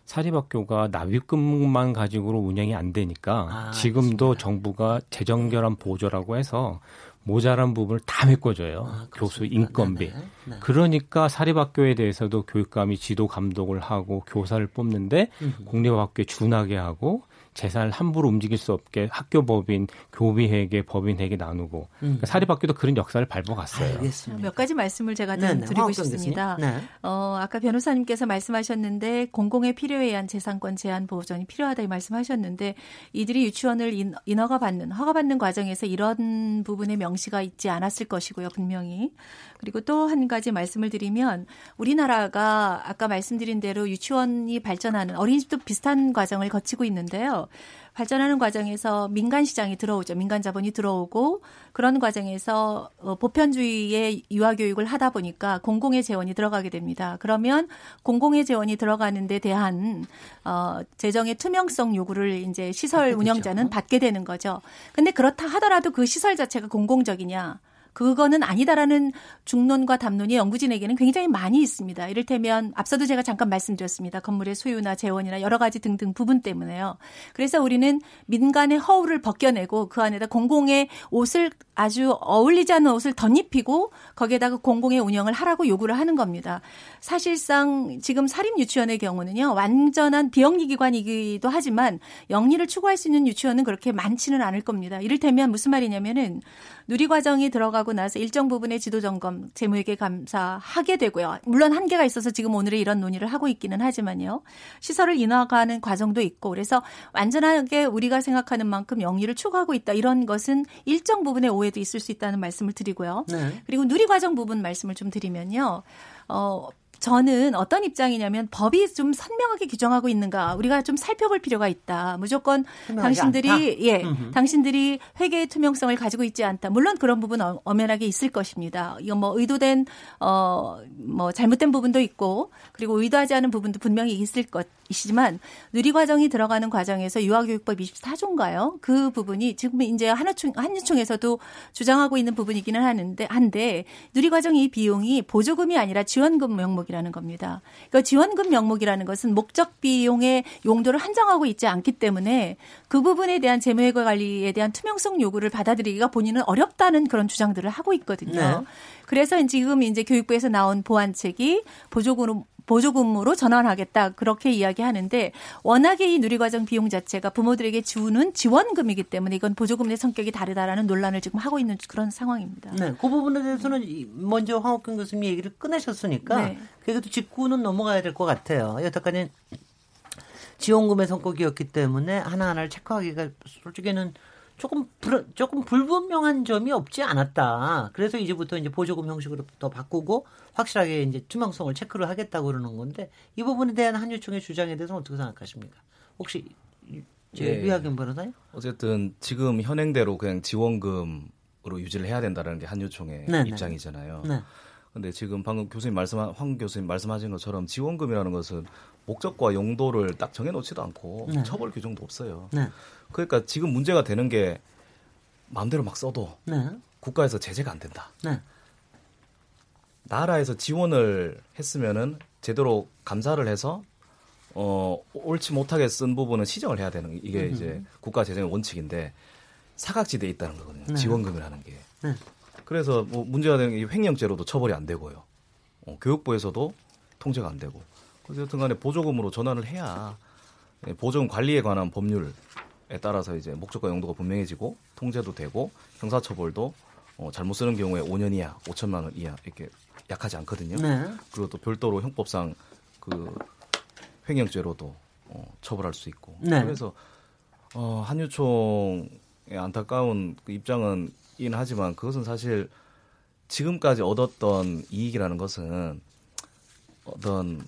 사립학교가 납입금만 가지고로 운영이 안 되니까 아, 지금도 그렇습니다. 정부가 재정결함 보조라고 해서 모자란 부분을 다 메꿔줘요. 아, 교수 인건비. 네네. 네. 그러니까 사립학교에 대해서도 교육감이 지도 감독을 하고 교사를 뽑는데 공립학교에 준하게 하고 재산을 함부로 움직일 수 없게 학교 법인 교비회계 법인회계 나누고 음. 그러니까 사립학교도 그런 역사를 밟아갔어요. 알겠습니다. 몇 가지 말씀을 제가 좀 네네. 드리고 싶습니다. 네. 어, 아까 변호사님께서 말씀하셨는데 공공의 필요에 의한 재산권 제한 보전이 필요하다 이 말씀하셨는데 이들이 유치원을 인, 인허가 받는 허가 받는 과정에서 이런 부분의 명시가 있지 않았을 것이고요 분명히 그리고 또 한 가지 말씀을 드리면 우리나라가 아까 말씀드린 대로 유치원이 발전하는 어린이집도 비슷한 과정을 거치고 있는데요. 발전하는 과정에서 민간 시장이 들어오죠. 민간 자본이 들어오고 그런 과정에서 어, 보편주의의 유아 교육을 하다 보니까 공공의 재원이 들어가게 됩니다. 그러면 공공의 재원이 들어가는 데 대한 어 재정의 투명성 요구를 이제 시설 운영자는 받게 되는 거죠. 근데 그렇다 하더라도 그 시설 자체가 공공적이냐? 그거는 아니다라는 중론과 담론이 연구진에게는 굉장히 많이 있습니다. 이를테면 앞서도 제가 잠깐 말씀드렸습니다. 건물의 소유나 재원이나 여러 가지 등등 부분 때문에요. 그래서 우리는 민간의 허울을 벗겨내고 그 안에다 공공의 옷을 아주 어울리지 않는 옷을 덧입히고 거기에다가 공공의 운영을 하라고 요구를 하는 겁니다. 사실상 지금 사립 유치원의 경우는요. 완전한 비영리 기관이기도 하지만 영리를 추구할 수 있는 유치원은 그렇게 많지는 않을 겁니다. 이를테면 무슨 말이냐면은 누리 과정이 들어가고 나서 일정 부분의 지도 점검, 재무회계 감사하게 되고요. 물론 한계가 있어서 지금 오늘의 이런 논의를 하고 있기는 하지만요. 시설을 인허가하는 과정도 있고 그래서 완전하게 우리가 생각하는 만큼 영리를 추구하고 있다 이런 것은 일정 부분의 오해도 있을 수 있다는 말씀을 드리고요. 네. 그리고 누리 과정 부분 말씀을 좀 드리면요. 어, 저는 어떤 입장이냐면 법이 좀 선명하게 규정하고 있는가 우리가 좀 살펴볼 필요가 있다. 무조건 당신들이 않다. 예, 음흠. 당신들이 회계의 투명성을 가지고 있지 않다. 물론 그런 부분 은 엄연하게 있을 것입니다. 이거 뭐 의도된 어 뭐 잘못된 부분도 있고 그리고 의도하지 않은 부분도 분명히 있을 것 이시지만 누리 과정이 들어가는 과정에서 유아교육법 24조인가요? 그 부분이 지금 이제 한유총, 한유총에서도 주장하고 있는 부분이기는 하는데, 한데, 누리 과정 이 비용이 보조금이 아니라 지원금 명목이 라는 겁니다. 그러니까 지원금 명목이라는 것은 목적 비용의 용도를 한정하고 있지 않기 때문에 그 부분에 대한 재무회계 관리에 대한 투명성 요구를 받아들이기가 본인은 어렵다는 그런 주장들을 하고 있거든요. 네. 그래서 지금 이제 교육부에서 나온 보완책이 보조금 보조금으로 전환하겠다 그렇게 이야기하는데 워낙에 이 누리과정 비용 자체가 부모들에게 주는 지원금이기 때문에 이건 보조금의 성격이 다르다라는 논란을 지금 하고 있는 그런 상황입니다. 네, 그 부분에 대해서는 먼저 황옥경 교수님 얘기를 꺼내셨으니까 네. 그래도 짚고는 넘어가야 될 것 같아요. 여태까지 지원금의 성격이었기 때문에 하나하나를 체크하기가 솔직히는 조금 불, 조금 불분명한 점이 없지 않았다. 그래서 이제부터 이제 보조금 형식으로 더 바꾸고 확실하게 이제 투명성을 체크를 하겠다고 그러는 건데 이 부분에 대한 한유총의 주장에 대해서는 어떻게 생각하십니까? 혹시 제 예. 위하경 변호사님? 어쨌든 지금 현행대로 그냥 지원금으로 유지를 해야 된다는 게 한유총의 네네. 입장이잖아요. 네. 근데 지금 방금 교수님 말씀한 황 교수님 말씀하신 것처럼 지원금이라는 것은 목적과 용도를 딱 정해놓지도 않고 네. 처벌 규정도 없어요. 네. 그러니까 지금 문제가 되는 게 마음대로 막 써도 네. 국가에서 제재가 안 된다. 네. 나라에서 지원을 했으면은 제대로 감사를 해서 어 옳지 못하게 쓴 부분은 시정을 해야 되는 이게. 이제 국가 재정의 원칙인데 사각지대에 있다는 거거든요. 네. 지원금이라는 게. 네. 그래서 뭐 문제가 되는 게 횡령죄로도 처벌이 안 되고요. 어, 교육부에서도 통제가 안 되고. 어쨌든 간에 보조금으로 전환을 해야 예, 보조금 관리에 관한 법률에 따라서 이제 목적과 용도가 분명해지고 통제도 되고 형사처벌도 어, 잘못 쓰는 경우에 5년 이하, 5천만 원 이하 이렇게 약하지 않거든요. 네. 그리고 또 별도로 형법상 그 횡령죄로도 어, 처벌할 수 있고. 네. 그래서 어, 한유총의 안타까운 그 입장은 이긴 하지만 그것은 사실 지금까지 얻었던 이익이라는 것은 어떤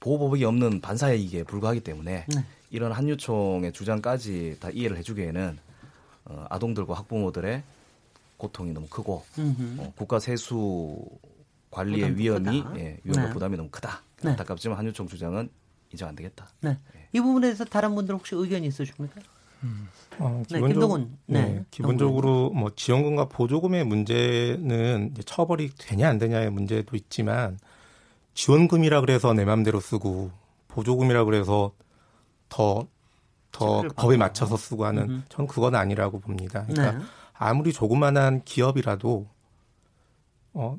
보호법이 없는 반사이익에 불과하기 때문에 네. 이런 한유총의 주장까지 다 이해를 해주기에는 어, 아동들과 학부모들의 고통이 너무 크고 어, 국가 세수 관리의 위험이 예, 위험과 네. 부담이 너무 크다. 네. 안타깝지만 한유총 주장은 인정 안 되겠다. 네. 예. 이 부분에 대해서 다른 분들 혹시 의견이 있으십니까? 음. 어, 네, 기본적, 네, 네, 기본적으로 뭐 지원금과 보조금의 문제는 처벌이 되냐 안 되냐의 문제도 있지만 지원금이라 그래서 내 맘대로 쓰고 보조금이라 그래서 더 더 법에 맞춰서 쓰고 하는 음. 전 그건 아니라고 봅니다. 그러니까 네. 아무리 조그만한 기업이라도 어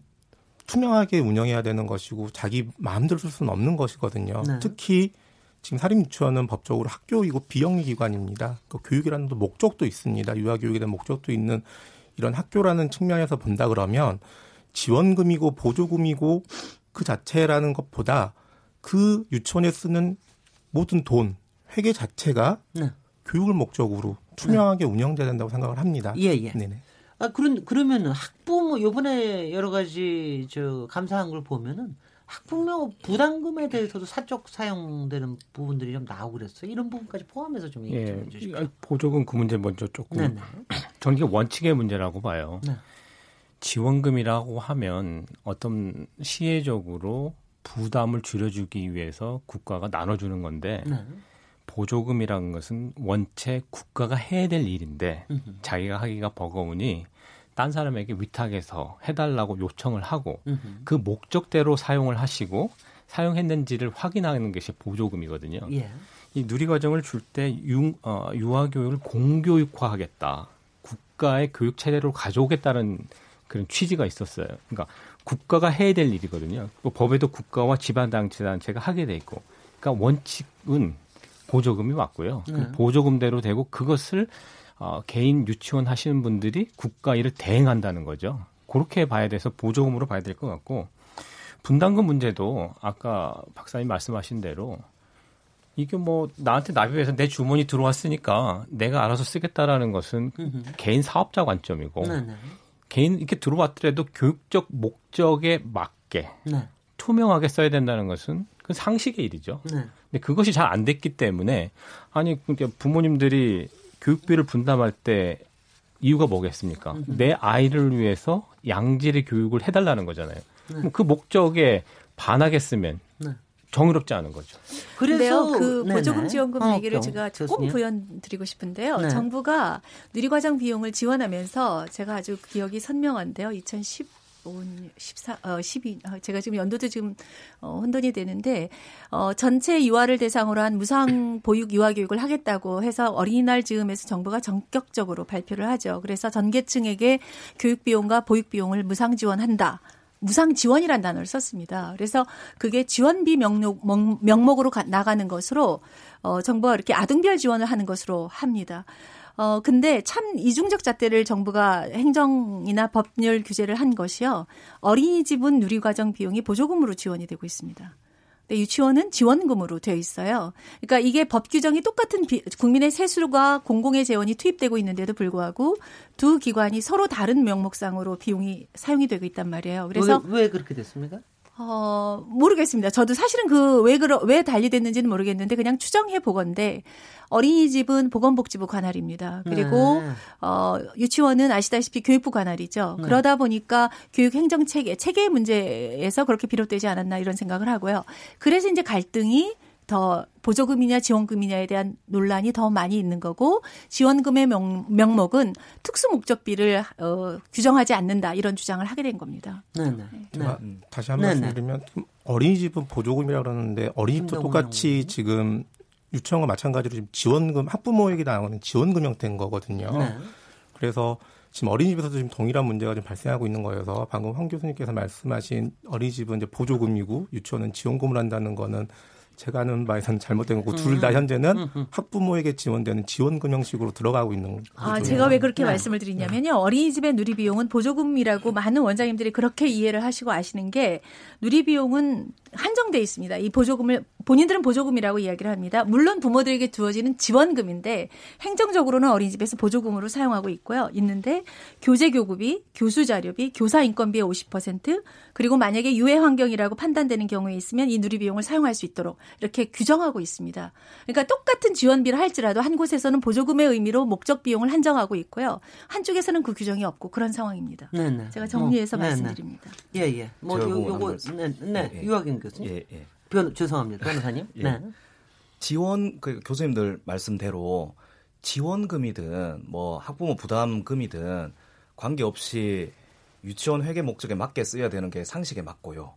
투명하게 운영해야 되는 것이고 자기 마음대로 쓸 수는 없는 것이거든요. 네. 특히 지금 사립유치원은 법적으로 학교이고 비영리 기관입니다. 그 교육이라는 목적도 있습니다. 유아교육에 대한 목적도 있는 이런 학교라는 측면에서 본다 그러면 지원금이고 보조금이고 그 자체라는 것보다 그 유치원에 쓰는 모든 돈, 회계 자체가 네. 교육을 목적으로 투명하게 네. 운영돼야 된다고 생각을 합니다. 예, 예. 네네. 아, 그런, 그러면 학부모, 요번에 여러 가지 저 감사한 걸 보면은 학부모 부담금에 대해서도 사적 사용되는 부분들이 좀 나오고 그랬어요. 이런 부분까지 포함해서 좀 얘기 좀 예, 해주시죠. 보조금 그 문제 먼저 조금. 네네. 저는 이게 원칙의 문제라고 봐요. 네. 지원금이라고 하면 어떤 시혜적으로 부담을 줄여주기 위해서 국가가 나눠주는 건데 네. 보조금이라는 것은 원체 국가가 해야 될 일인데 음흠. 자기가 하기가 버거우니 딴 사람에게 위탁해서 해달라고 요청을 하고 음흠. 그 목적대로 사용을 하시고 사용했는지를 확인하는 것이 보조금이거든요. 예. 이 누리과정을 줄 때 어, 유아교육을 공교육화하겠다. 국가의 교육 체제로 가져오겠다는 그런 취지가 있었어요. 그러니까 국가가 해야 될 일이거든요. 그 법에도 국가와 지방단체단체가 하게 돼 있고, 그러니까 원칙은 보조금이 맞고요. 그 네. 보조금대로 되고 그것을 어, 개인 유치원 하시는 분들이 국가 일을 대행한다는 거죠. 그렇게 봐야 돼서 보조금으로 봐야 될 것 같고 분담금 문제도 아까 박사님 말씀하신 대로 이게 뭐 나한테 납입해서 내 주머니 들어왔으니까 내가 알아서 쓰겠다라는 것은 개인 사업자 관점이고 네네. 네. 개인 이렇게 들어왔더라도 교육적 목적에 맞게 네. 투명하게 써야 된다는 것은 그 상식의 일이죠. 네. 근데 그것이 잘 안 됐기 때문에 아니 그러니까 부모님들이 교육비를 분담할 때 이유가 뭐겠습니까? 음흠. 내 아이를 위해서 양질의 교육을 해달라는 거잖아요. 네. 그 목적에 반하겠으면 네. 정의롭지 않은 거죠. 그래서 그 보조금 지원금 어, 얘기를 제가 조금 부연 드리고 싶은데요. 네. 정부가 누리과정 비용을 지원하면서 제가 아주 기억이 선명한데요. 2010 14, 어, 12, 어, 제가 지금 연도도 지금 어, 혼돈이 되는데, 어, 전체 유아를 대상으로 한 무상 보육 유아 교육을 하겠다고 해서 어린이날 즈음에서 정부가 전격적으로 발표를 하죠. 그래서 전 계층에게 교육 비용과 보육 비용을 무상 지원한다. 무상 지원이라는 단어를 썼습니다. 그래서 그게 지원비 명목, 명목으로 가, 나가는 것으로 어, 정부가 이렇게 아등별 지원을 하는 것으로 합니다. 어, 근데 참 이중적 잣대를 정부가 행정이나 법률 규제를 한 것이요. 어린이집은 누리과정 비용이 보조금으로 지원이 되고 있습니다. 네, 유치원은 지원금으로 되어 있어요. 그러니까 이게 법 규정이 똑같은 비, 국민의 세수가 공공의 재원이 투입되고 있는데도 불구하고 두 기관이 서로 다른 명목상으로 비용이 사용이 되고 있단 말이에요. 그래서 왜, 왜 그렇게 됐습니까? 어, 모르겠습니다. 저도 사실은 그 왜 그러 왜 달리됐는지는 모르겠는데 그냥 추정해 보건데 어린이집은 보건복지부 관할입니다. 그리고 네. 어 유치원은 아시다시피 교육부 관할이죠. 네. 그러다 보니까 교육 행정 체계 체계 문제에서 그렇게 비롯되지 않았나 이런 생각을 하고요. 그래서 이제 갈등이 더 보조금이냐 지원금이냐에 대한 논란이 더 많이 있는 거고 지원금의 명, 명목은 특수 목적비를 어, 규정하지 않는다 이런 주장을 하게 된 겁니다. 네네. 네. 제가 네. 다시 한 말씀드리면 어린이집은 보조금이라고 그러는데 어린이집도 똑같이 지금 유치원과 마찬가지로 지금 지원금 학부모에게 나오는 지원금 형태인 거거든요. 네. 그래서 지금 어린이집에서도 지금 동일한 문제가 좀 발생하고 있는 거여서 방금 황 교수님께서 말씀하신 어린이집은 이제 보조금이고 유치원은 지원금을 한다는 거는 제가 아는 바에서는 잘못된 거고 둘다 현재는 학부모에게 지원되는 지원금 형식으로 들어가고 있는 아, 거죠. 제가 왜 그렇게 네. 말씀을 드리냐면요. 어린이집의 누리 비용은 보조금이라고 많은 원장님들이 그렇게 이해를 하시고 아시는 게 누리 비용은 한정돼 있습니다. 이 보조금을 본인들은 보조금이라고 이야기를 합니다. 물론 부모들에게 주어지는 지원금인데 행정적으로는 어린이집에서 보조금으로 사용하고 있고요. 있는데 교재 교구비, 교수 자료비, 교사 인건비의 50% 그리고 만약에 유해 환경이라고 판단되는 경우에 있으면 이 누리 비용을 사용할 수 있도록 이렇게 규정하고 있습니다. 그러니까 똑같은 지원비를 할지라도 한 곳에서는 보조금의 의미로 목적 비용을 한정하고 있고요. 한쪽에서는 그 규정이 없고 그런 상황입니다. 네네. 제가 정리해서 뭐, 말씀드립니다. 예, 예. 뭐 요, 요거 네, 네. 예. 유학인 교수님. 예, 예. 변, 죄송합니다. 변호사님. 예. 네. 지원 그 교수님들 말씀대로 지원금이든 뭐 학부모 부담금이든 관계없이 유치원 회계 목적에 맞게 쓰여야 되는 게 상식에 맞고요.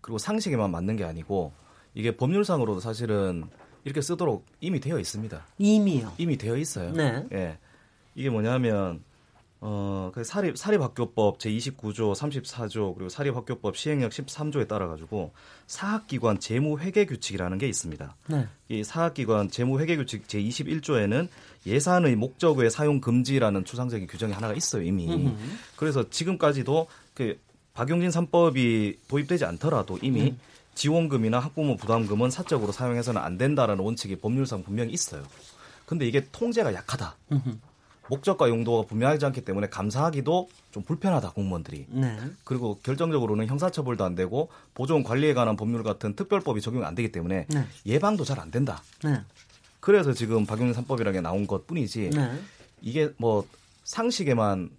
그리고 상식에만 맞는 게 아니고 이게 법률상으로도 사실은 이렇게 쓰도록 이미 되어 있습니다. 이미요? 이미 되어 있어요. 네. 예. 이게 뭐냐면 어, 그 사립 사립학교법 제29조, 34조 그리고 사립학교법 시행령 13조에 따라 가지고 사학기관 재무 회계 규칙이라는 게 있습니다. 네. 이 사학기관 재무 회계 규칙 제21조에는 예산의 목적 외 사용 금지라는 추상적인 규정이 하나가 있어요 이미. 음흠. 그래서 지금까지도 그 박용진 3법이 도입되지 않더라도 이미 음. 지원금이나 학부모 부담금은 사적으로 사용해서는 안 된다라는 원칙이 법률상 분명히 있어요. 근데 이게 통제가 약하다. 음흠. 목적과 용도가 분명하지 않기 때문에 감사하기도 좀 불편하다 공무원들이. 네. 그리고 결정적으로는 형사처벌도 안 되고 보존 관리에 관한 법률 같은 특별법이 적용이 안 되기 때문에 네. 예방도 잘 안 된다. 네. 그래서 지금 박용진 3법이라는 게 나온 것 뿐이지 네. 이게 뭐 상식에만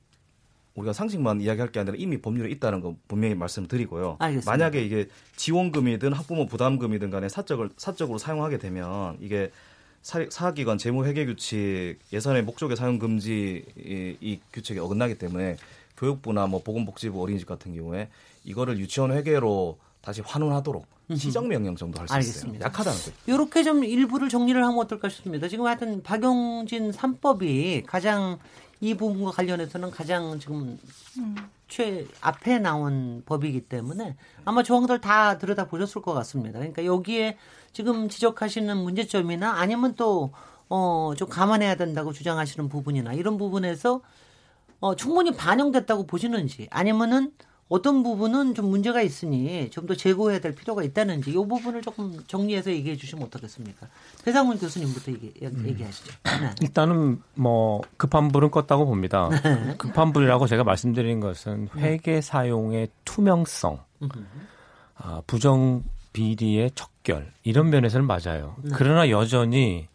우리가 상식만 이야기할 게 아니라 이미 법률에 있다는 거 분명히 말씀드리고요. 알겠습니다. 만약에 이게 지원금이든 학부모 부담금이든 간에 사적을 사적으로 사용하게 되면 이게 사학기관 재무회계 규칙 예산의 목적의 사용 금지 이, 이 규칙에 어긋나기 때문에 교육부나 뭐 보건복지부 어린이집 같은 경우에 이거를 유치원 회계로 다시 환원하도록 시정 명령 정도 할 수 있어요. 약하다는 거죠. 이렇게 좀 일부를 정리를 하면 어떨까 싶습니다. 지금 하여튼 박용진 3법이 가장 이 부분과 관련해서는 가장 지금 음. 최 앞에 나온 법이기 때문에 아마 조항들 다 들여다 보셨을 것 같습니다. 그러니까 여기에 지금 지적하시는 문제점이나 아니면 또 어, 좀 감안해야 된다고 주장하시는 부분이나 이런 부분에서 어, 충분히 반영됐다고 보시는지 아니면은 어떤 부분은 좀 문제가 있으니 좀 더 제고해야 될 필요가 있다는지 이 부분을 조금 정리해서 얘기해 주시면 어떻겠습니까? 배상훈 교수님부터 얘기, 얘기하시죠. 네. (clears throat) 일단은 뭐 급한 불은 껐다고 봅니다. 네. 급한 불이라고 제가 말씀드린 것은 네. 회계 사용의 투명성, 아, 부정 비리의 척결 이런 면에서는 맞아요. 네. 그러나 여전히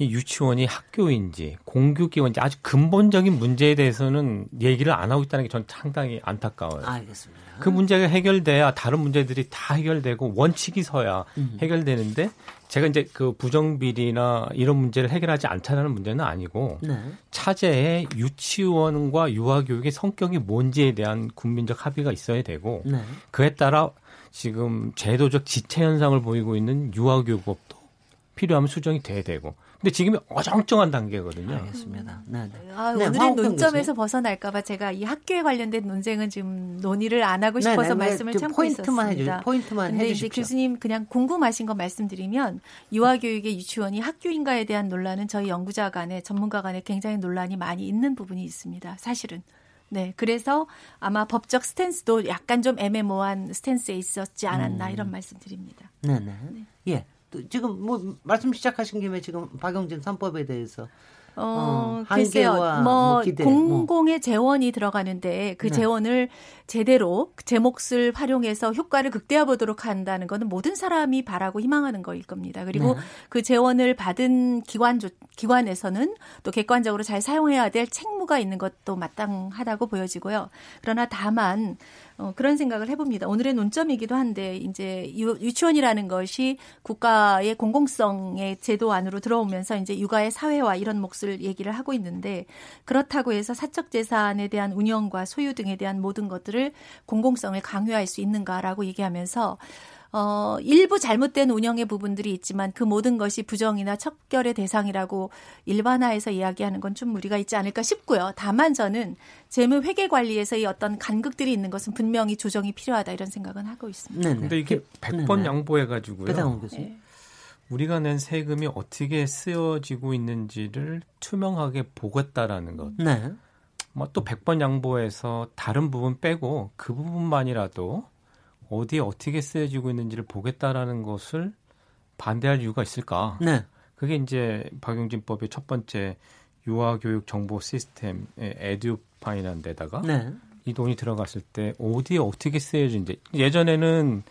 이 유치원이 학교인지 공교기관인지 아주 근본적인 문제에 대해서는 얘기를 안 하고 있다는 게전 상당히 안타까워요. 알겠습니다. 그 문제가 해결돼야 다른 문제들이 다 해결되고 원칙이 서야 음. 해결되는데 제가 이제 그 부정비리나 이런 문제를 해결하지 않다는 문제는 아니고 네. 차제에 유치원과 유아교육의 성격이 뭔지에 대한 국민적 합의가 있어야 되고 네. 그에 따라 지금 제도적 지체 현상을 보이고 있는 유아교육법도 필요하면 수정이 돼야 되고. 근데 지금이 어정쩡한 단계거든요. 알겠습니다. 네, 네. 아, 네, 오늘의 논점에서 벗어날까봐 제가 이 학교에 관련된 논쟁은 지금 논의를 안 하고 네, 싶어서 네, 말씀을 참고 포인트만 있었습니다. 해주, 포인트만 근데 해주십시오. 이제 교수님 그냥 궁금하신 거 말씀드리면 유아교육의 유치원이 학교인가에 대한 논란은 저희 연구자 간에 전문가 간에 굉장히 논란이 많이 있는 부분이 있습니다. 사실은. 네, 그래서 아마 법적 스탠스도 약간 좀 애매모호한 스탠스에 있었지 않았나 음. 이런 말씀드립니다. 네네. 네. 예. 지금 뭐 말씀 시작하신 김에 지금 박영진 3법에 대해서 어, 어 글쎄요. 뭐, 뭐 기대, 공공의 뭐. 재원이 들어가는데 그 네. 재원을 제대로 제 몫을 활용해서 효과를 극대화 보도록 한다는 것은 모든 사람이 바라고 희망하는 거일 겁니다. 그리고 네. 그 재원을 받은 기관 기관에서는 또 객관적으로 잘 사용해야 될 책무가 있는 것도 마땅하다고 보여지고요. 그러나 다만 어, 그런 생각을 해봅니다. 오늘의 논점이기도 한데 이제 유, 유치원이라는 것이 국가의 공공성의 제도 안으로 들어오면서 이제 육아의 사회화 이런 몫을 얘기를 하고 있는데 그렇다고 해서 사적 재산에 대한 운영과 소유 등에 대한 모든 것들을 공공성을 강요할 수 있는가라고 얘기하면서 어, 일부 잘못된 운영의 부분들이 있지만 그 모든 것이 부정이나 척결의 대상이라고 일반화해서 이야기하는 건 좀 무리가 있지 않을까 싶고요. 다만 저는 재무 회계 관리에서의 어떤 간극들이 있는 것은 분명히 조정이 필요하다 이런 생각은 하고 있습니다. 네 근데 이게 100번 양보해 가지고요. 네. 우리가 낸 세금이 어떻게 쓰여지고 있는지를 투명하게 보겠다라는 것. 네. 뭐또 100번 양보해서 다른 부분 빼고 그 부분만이라도 어디에 어떻게 쓰여지고 있는지를 보겠다라는 것을 반대할 이유가 있을까? 네. 그게 이제 박용진법의 첫 번째 유아교육 정보 시스템의 에듀파이라는 데다가 네. 이 돈이 들어갔을 때 어디에 어떻게 쓰여진지 예전에는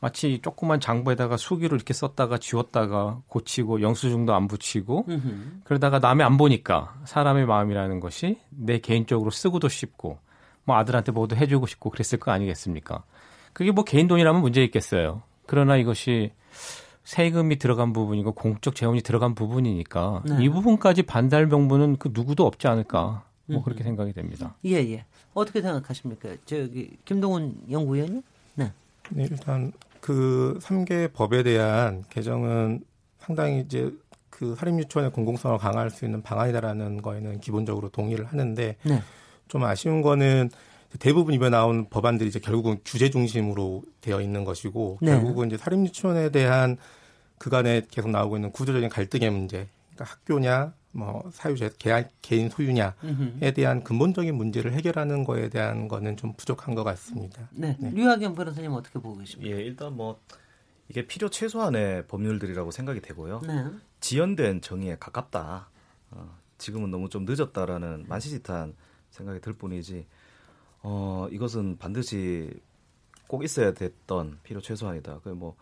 마치 조그만 장부에다가 수기로 이렇게 썼다가 지웠다가 고치고 영수증도 안 붙이고 으흠. 그러다가 남의 안 보니까 사람의 마음이라는 것이 내 개인적으로 쓰고도 싶고 뭐 아들한테 뭐도 해주고 싶고 그랬을 거 아니겠습니까? 그게 뭐 개인 돈이라면 문제 있겠어요. 그러나 이것이 세금이 들어간 부분이고 공적 재원이 들어간 부분이니까 네. 이 부분까지 반달 명분은 그 누구도 없지 않을까 뭐 그렇게 생각이 됩니다. 예, 예. 어떻게 생각하십니까? 저기 김동훈 연구위원님? 네. 네, 일단 그 3개 법에 대한 개정은 상당히 이제 그 사립유치원의 공공성을 강화할 수 있는 방안이다라는 거에는 기본적으로 동의를 하는데 네. 좀 아쉬운 거는 대부분 이번에 나온 법안들이 이제 결국은 규제 중심으로 되어 있는 것이고 네. 결국은 이제 사립유치원에 대한 그간에 계속 나오고 있는 구조적인 갈등의 문제, 그러니까 학교냐, 뭐 사유재 개인 소유냐에 대한 근본적인 문제를 해결하는 거에 대한 거는 좀 부족한 것 같습니다. 네, 네. 류학영 변호사님 어떻게 보고 계십니까? 예, 일단 뭐 이게 필요 최소한의 법률들이라고 생각이 되고요. 네. 지연된 정의에 가깝다. 어, 지금은 너무 좀 늦었다라는 만시지탄 생각이 들 뿐이지 어, 이것은 반드시 꼭 있어야 됐던 필요 최소한이다. 그뭐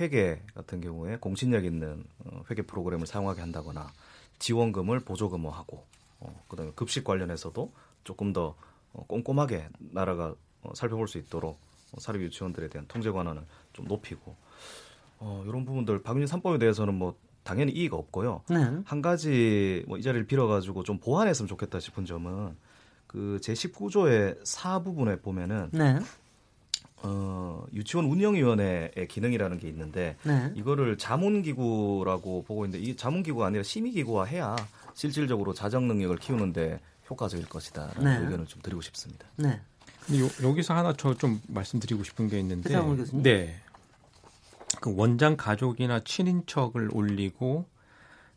회계 같은 경우에 공신력 있는 어, 회계 프로그램을 사용하게 한다거나 지원금을 보조금화하고 어, 그다음에 급식 관련해서도 조금 더 어, 꼼꼼하게 나라가 어, 살펴볼 수 있도록 어, 사립 유치원들에 대한 통제 권한을 좀 높이고 어, 이런 부분들 박윤진 3법에 대해서는 뭐 당연히 이의가 없고요. 네. 한 가지 뭐 이 자리를 빌어가지고 좀 보완했으면 좋겠다 싶은 점은 그 제19조의 사 부분에 보면은 네. 어, 유치원 운영위원회의 기능이라는 게 있는데 네. 이거를 자문기구라고 보고 있는데 이 자문기구가 아니라 심의기구화 해야 실질적으로 자정 능력을 키우는데 효과적일 것이다라는 네. 의견을 좀 드리고 싶습니다. 네. 요, 여기서 하나 저 좀 말씀드리고 싶은 게 있는데 네. 그 원장 가족이나 친인척을 올리고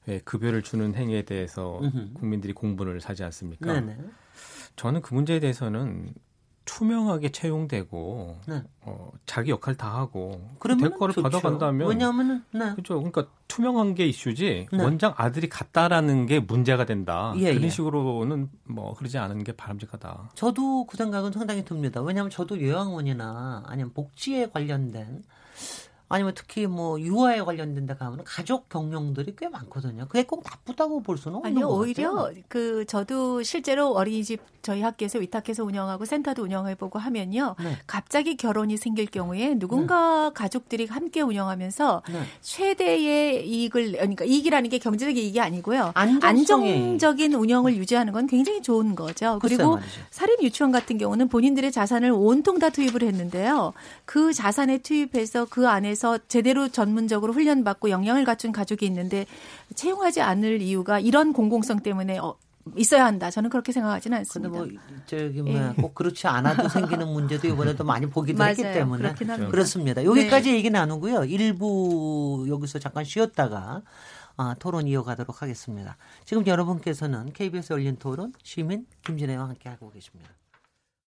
예, 급여를 주는 행위에 대해서 음흠. 국민들이 공분을 사지 않습니까? 네네. 저는 그 문제에 대해서는 투명하게 채용되고 네. 어, 자기 역할 다 하고 대가를 받아간다면 왜냐하면은 네. 그죠 그러니까 투명한 게 이슈지 네. 원장 아들이 갔다라는 게 문제가 된다 예, 그런 예. 식으로는 뭐 그러지 않은 게 바람직하다. 저도 그 생각은 상당히 듭니다. 왜냐하면 저도 요양원이나 아니면 복지에 관련된 아니면 특히 뭐 유아에 관련된다 하면 가족 경영들이 꽤 많거든요. 그게 꼭 나쁘다고 볼 수는 없는 아니요, 오히려 같아요. 그 저도 실제로 어린이집 저희 학교에서 위탁해서 운영하고 센터도 운영해보고 하면요. 네. 갑자기 결혼이 생길 경우에 누군가 네. 가족들이 함께 운영하면서 네. 최대의 이익을 그러니까 이익이라는 게 경제적 이익이 아니고요. 안정적인 운영을 유지하는 건 굉장히 좋은 거죠. 그리고 사립 유치원 같은 경우는 본인들의 자산을 온통 다 투입을 했는데요. 그 자산에 투입해서 그 안에서 학교에서 제대로 전문적으로 훈련받고 역량을 갖춘 가족이 있는데 채용하지 않을 이유가 이런 공공성 때문에 어, 있어야 한다. 저는 그렇게 생각하지는 않습니다. 근데 뭐 저기 뭐꼭 예. 그렇지 않아도 생기는 (laughs) 문제도 이번에도 많이 보기도 맞아요. 했기 때문에 그렇습니다. 여기까지 네. 얘기 나누고요. 일부 여기서 잠깐 쉬었다가 아, 토론 이어가도록 하겠습니다. 지금 여러분께서는 KBS 열린 토론 시민 김진애와 함께 하고 계십니다.